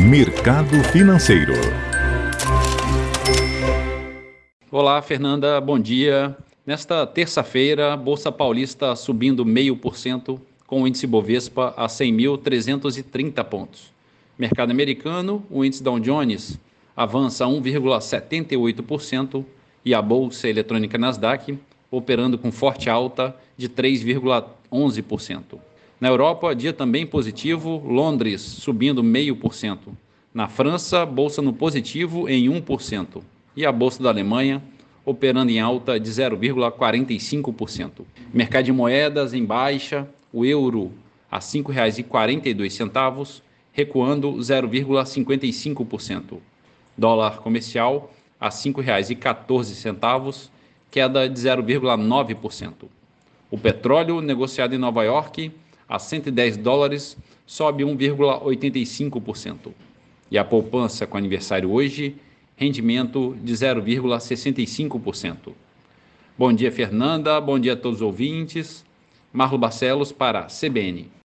Mercado Financeiro. Olá, Fernanda, bom dia. Nesta terça-feira, Bolsa Paulista subindo 0,5%, com o índice Bovespa a 100.330 pontos. Mercado americano, o índice Dow Jones avança 1,78% e a bolsa eletrônica Nasdaq operando com forte alta de 3,11%. Na Europa, dia também positivo, Londres subindo 0,5%. Na França, bolsa no positivo em 1%. E a bolsa da Alemanha operando em alta de 0,45%. Mercado de moedas em baixa, o euro a R$ 5,42, recuando 0,55%. Dólar comercial a R$ 5,14, queda de 0,9%. O petróleo negociado em Nova York a 110 dólares sobe 1,85%. E a poupança com aniversário hoje rendimento de 0,65%. Bom dia, Fernanda. Bom dia a todos os ouvintes. Marlo Barcelos para CBN.